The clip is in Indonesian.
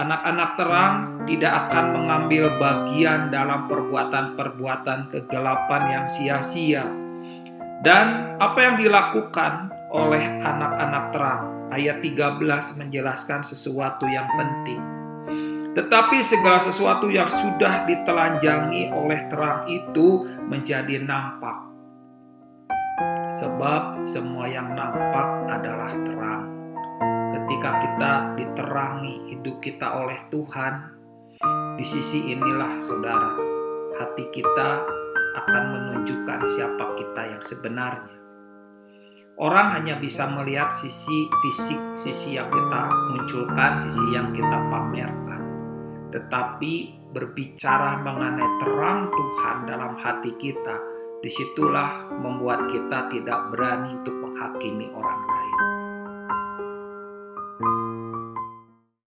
anak-anak terang tidak akan mengambil bagian dalam perbuatan-perbuatan kegelapan yang sia-sia. Dan apa yang dilakukan oleh anak-anak terang? Ayat 13 menjelaskan sesuatu yang penting. Tetapi segala sesuatu yang sudah ditelanjangi oleh terang itu menjadi nampak. Sebab semua yang nampak adalah terang ketika kita diterangi hidup kita oleh Tuhan, di sisi inilah saudara, hati kita akan menunjukkan siapa kita yang sebenarnya. Orang hanya bisa melihat sisi fisik, sisi yang kita munculkan, sisi yang kita pamerkan. Tetapi berbicara mengenai terang Tuhan dalam hati kita, di situlah membuat kita tidak berani untuk menghakimi orang